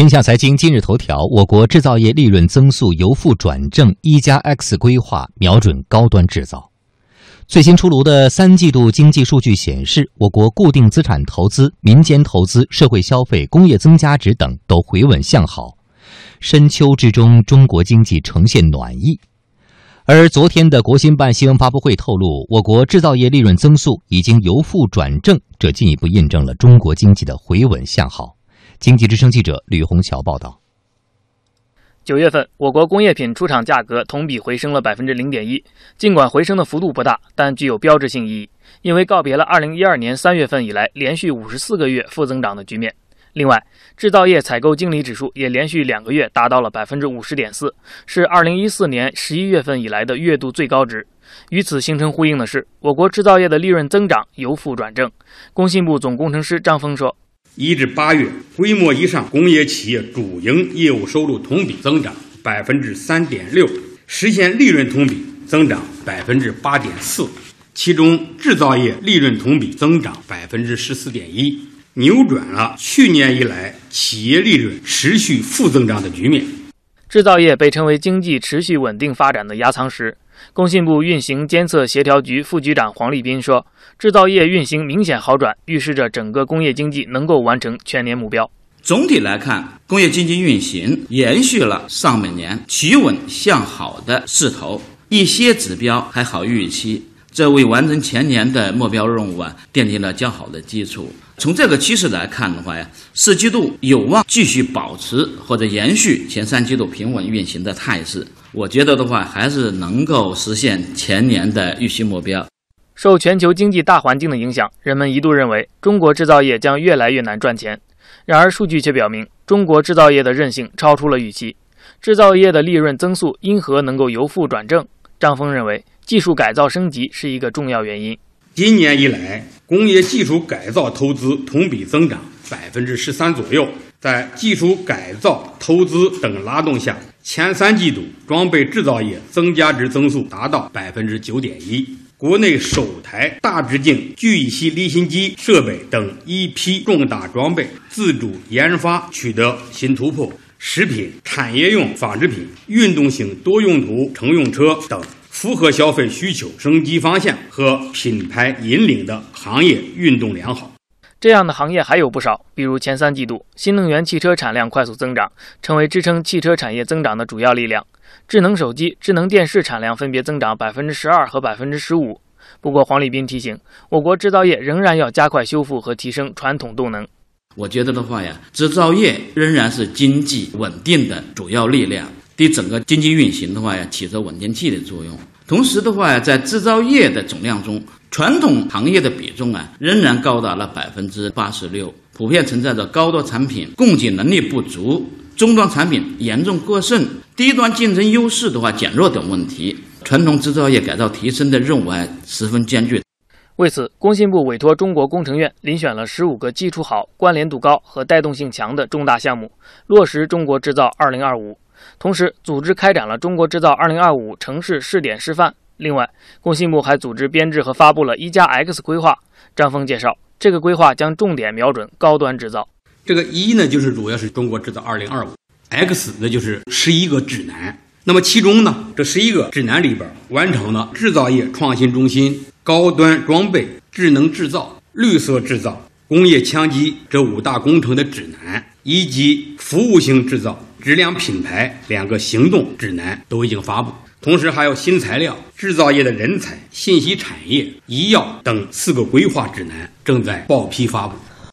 天下财经今日头条：我国制造业利润增速由负转正，一加 X 规划瞄准高端制造。最新出炉的三季度经济数据显示，我国固定资产投资、民间投资、社会消费、工业增加值等都回稳向好。深秋之中，中国经济呈现暖意。而昨天的国新办新闻发布会透露，我国制造业利润增速已经由负转正，这进一步印证了中国经济的回稳向好。经济之声记者吕红桥报道：九月份，我国工业品出厂价格同比回升了百分之零点一。尽管回升的幅度不大，但具有标志性意义，因为告别了二零一二年三月份以来连续五十四个月负增长的局面。另外，制造业采购经理指数也连续两个月达到了百分之五十点四，是二零一四年十一月份以来的月度最高值。与此形成呼应的是，我国制造业的利润增长由负转正。工信部总工程师张峰说。一至八月，规模以上工业企业主营业务收入同比增长百分之三点六，实现利润同比增长百分之八点四。其中，制造业利润同比增长百分之十四点一，扭转了去年以来企业利润持续负增长的局面。制造业被称为经济持续稳定发展的压舱石。工信部运行监测协调局副局长黄立斌说：“制造业运行明显好转，预示着整个工业经济能够完成全年目标。总体来看，工业经济运行延续了上半年企稳向好的势头，一些指标还好预期。”这为完成前年的目标任务啊奠定了较好的基础。从这个趋势来看的话呀，四季度有望继续保持或者延续前三季度平稳运行的态势。我觉得的话，还是能够实现前年的预期目标。受全球经济大环境的影响，人们一度认为中国制造业将越来越难赚钱。然而，数据却表明，中国制造业的韧性超出了预期，制造业的利润增速因何能够由负转正？张峰认为。技术改造升级是一个重要原因。今年以来，工业技术改造投资同比增长百分之十三左右。在技术改造投资等拉动下，前三季度装备制造业增加值增速达到百分之九点一。国内首台大直径聚乙烯离心机设备等一批重大装备自主研发取得新突破。食品、产业用纺织品、运动型多用途乘用车等。符合消费需求、升级方向和品牌引领的行业运动良好。这样的行业还有不少，比如前三季度新能源汽车产量快速增长，成为支撑汽车产业增长的主要力量。智能手机、智能电视产量分别增长百分之十二和百分之十五。不过，黄立斌提醒，我国制造业仍然要加快修复和提升传统动能。我觉得的话呀，制造业仍然是经济稳定的主要力量。对整个经济运行的话呀，起着稳定器的作用。同时的话呀，在制造业的总量中，传统行业的比重啊，仍然高达了百分之八十六，普遍存在着高端产品供给能力不足、中端产品严重过剩、低端竞争优势的话减弱等问题，传统制造业改造提升的任务还十分艰巨。为此，工信部委托中国工程院遴选了十五个基础好、关联度高和带动性强的重大项目，落实中国制造二零二五。同时，组织开展了“中国制造 2025” 城市试点示范。另外，工信部还组织编制和发布了一加 X 规划。张峰介绍，这个规划将重点瞄准高端制造。这个一呢，就是主要是中国制造 2025；X 那就是十一个指南。那么其中呢，这十一个指南里边，完成了制造业创新中心、高端装备、智能制造、绿色制造、工业强基这五大工程的指南，以及服务型制造。质量品牌两个行动指南都已经发布，同时还有新材料、制造业的人才、信息产业、医药等四个规划指南正在报批发布。